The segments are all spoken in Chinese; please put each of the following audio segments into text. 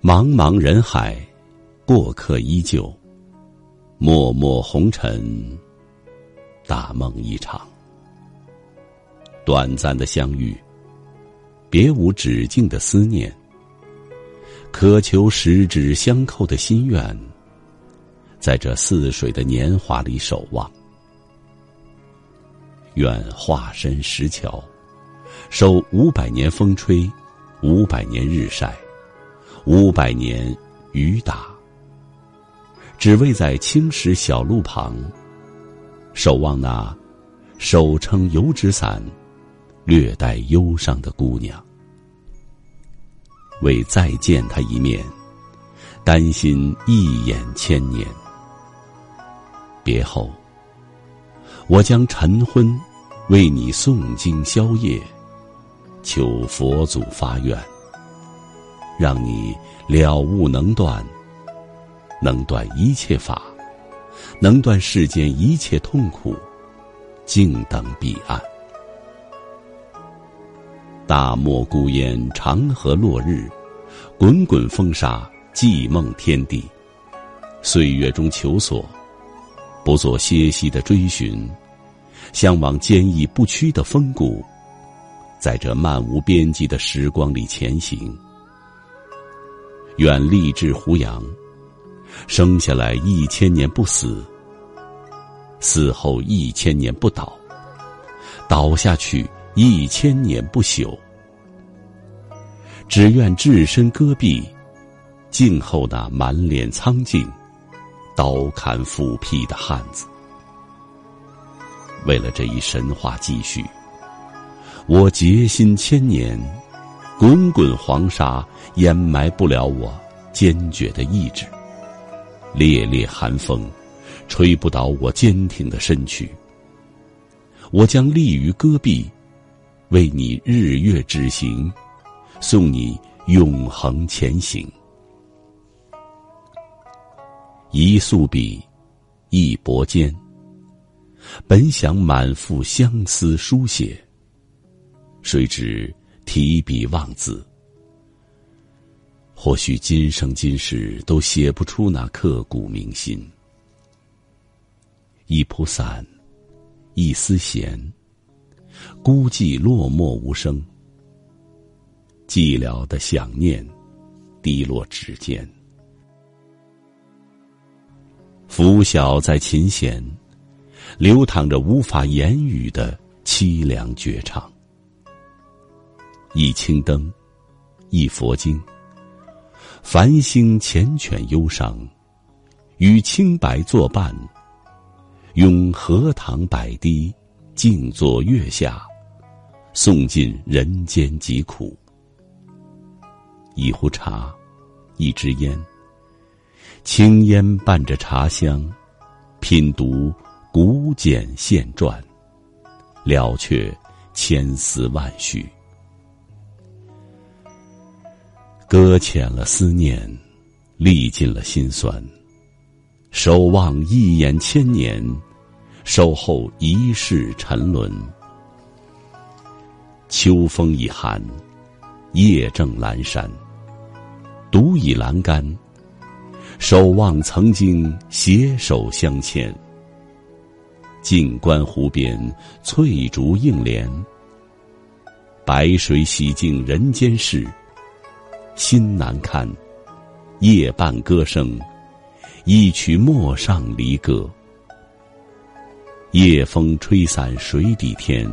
茫茫人海，过客依旧。脉脉红尘，大梦一场。短暂的相遇，别无止境的思念。渴求十指相扣的心愿，在这似水的年华里守望。愿化身石桥，受五百年风吹，五百年日晒，五百年雨打，只为在青石小路旁，守望那手撑油纸伞、略带忧伤的姑娘。为再见她一面，担心一眼千年。别后，我将晨昏。为你诵经宵夜，求佛祖发愿，让你了悟能断，能断一切法，能断世间一切痛苦，静等彼岸。大漠孤烟，长河落日，滚滚风沙，寂梦天地。岁月中求索，不做歇息的追寻。向往坚毅不屈的风骨，在这漫无边际的时光里前行。愿立志胡杨，生下来一千年不死，死后一千年不倒，倒下去一千年不朽。只愿置身戈壁，静候那满脸苍劲、刀砍斧劈的汉子。为了这一神话继续，我决心千年，滚滚黄沙掩埋不了我坚决的意志，烈烈寒风吹不倒我坚挺的身躯。我将立于戈壁，为你日月之行，送你永恒前行。一素笔，一薄笺。本想满腹相思书写，谁知提笔忘字。或许今生今世都写不出那刻骨铭心。一蒲伞，一丝弦，孤寂落寞无声。寂寥的想念，滴落指尖。拂晓在琴弦。流淌着无法言语的凄凉绝唱。一青灯，一佛经。繁星缱绻忧伤，与清白作伴。用荷塘百滴，静坐月下，诵尽人间疾苦。一壶茶，一支烟。青烟伴着茶香，品读。古简现传，了却千丝万绪，搁浅了思念，历尽了心酸。守望一眼千年，守候一世沉沦。秋风已寒，夜正阑珊，独倚栏杆，守望曾经携手相牵。静观湖边翠竹映帘，白水洗净人间事。心难堪，夜半歌声，一曲陌上离歌。夜风吹散水底天，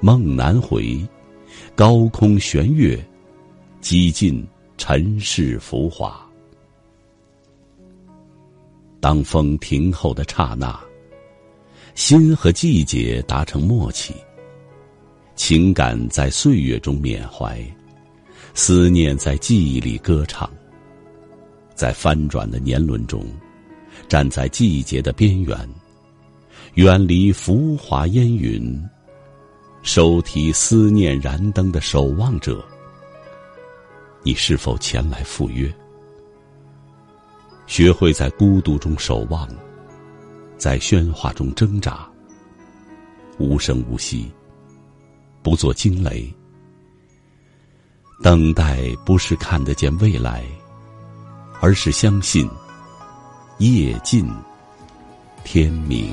梦难回，高空悬月，几尽尘世浮华。当风停后的刹那。心和季节达成默契，情感在岁月中缅怀，思念在记忆里歌唱。在翻转的年轮中，站在季节的边缘，远离浮华烟云，手提思念燃灯的守望者，你是否前来赴约？学会在孤独中守望。在喧哗中挣扎，无声无息，不做惊雷。等待不是看得见未来而是相信夜尽天明。